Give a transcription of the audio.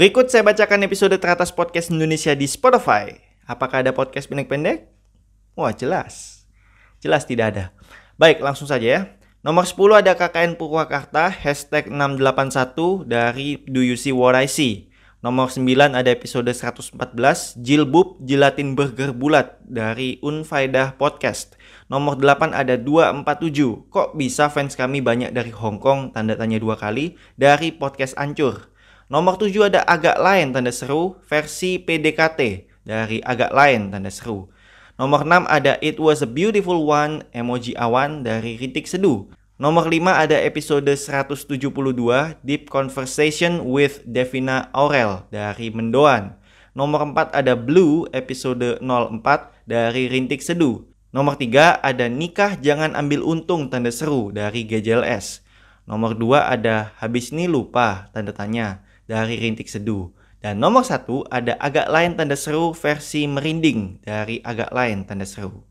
Berikut saya bacakan episode teratas podcast Indonesia di Spotify. Apakah ada podcast pendek-pendek? Wah, jelas. Jelas tidak ada. Baik, langsung saja ya. Nomor 10 ada KKN Purwakarta, hashtag 681 dari Do You See What I See. Nomor 9 ada episode 114 Jilbub Jilatin Burger Bulat dari Unfaidah Podcast. Nomor 8 ada 247 Kok bisa fans kami banyak dari Hong Kong tanda tanya dua kali dari podcast Ancur. Nomor 7 ada agak lain tanda seru versi PDKT dari agak lain tanda seru. Nomor 6 ada It Was a Beautiful One emoji awan dari Ritik Seduh. Nomor 5 ada episode 172 Deep Conversation with Devina Aurel dari Mendoan. Nomor 4 ada Blue episode 04 dari Rintik Seduh. Nomor 3 ada Nikah Jangan Ambil Untung tanda seru dari GJLS. Nomor 2 ada Habis Ini Lupa tanda tanya dari Rintik Seduh. Dan nomor 1 ada Agak Lain tanda seru versi merinding dari Agak Lain tanda seru.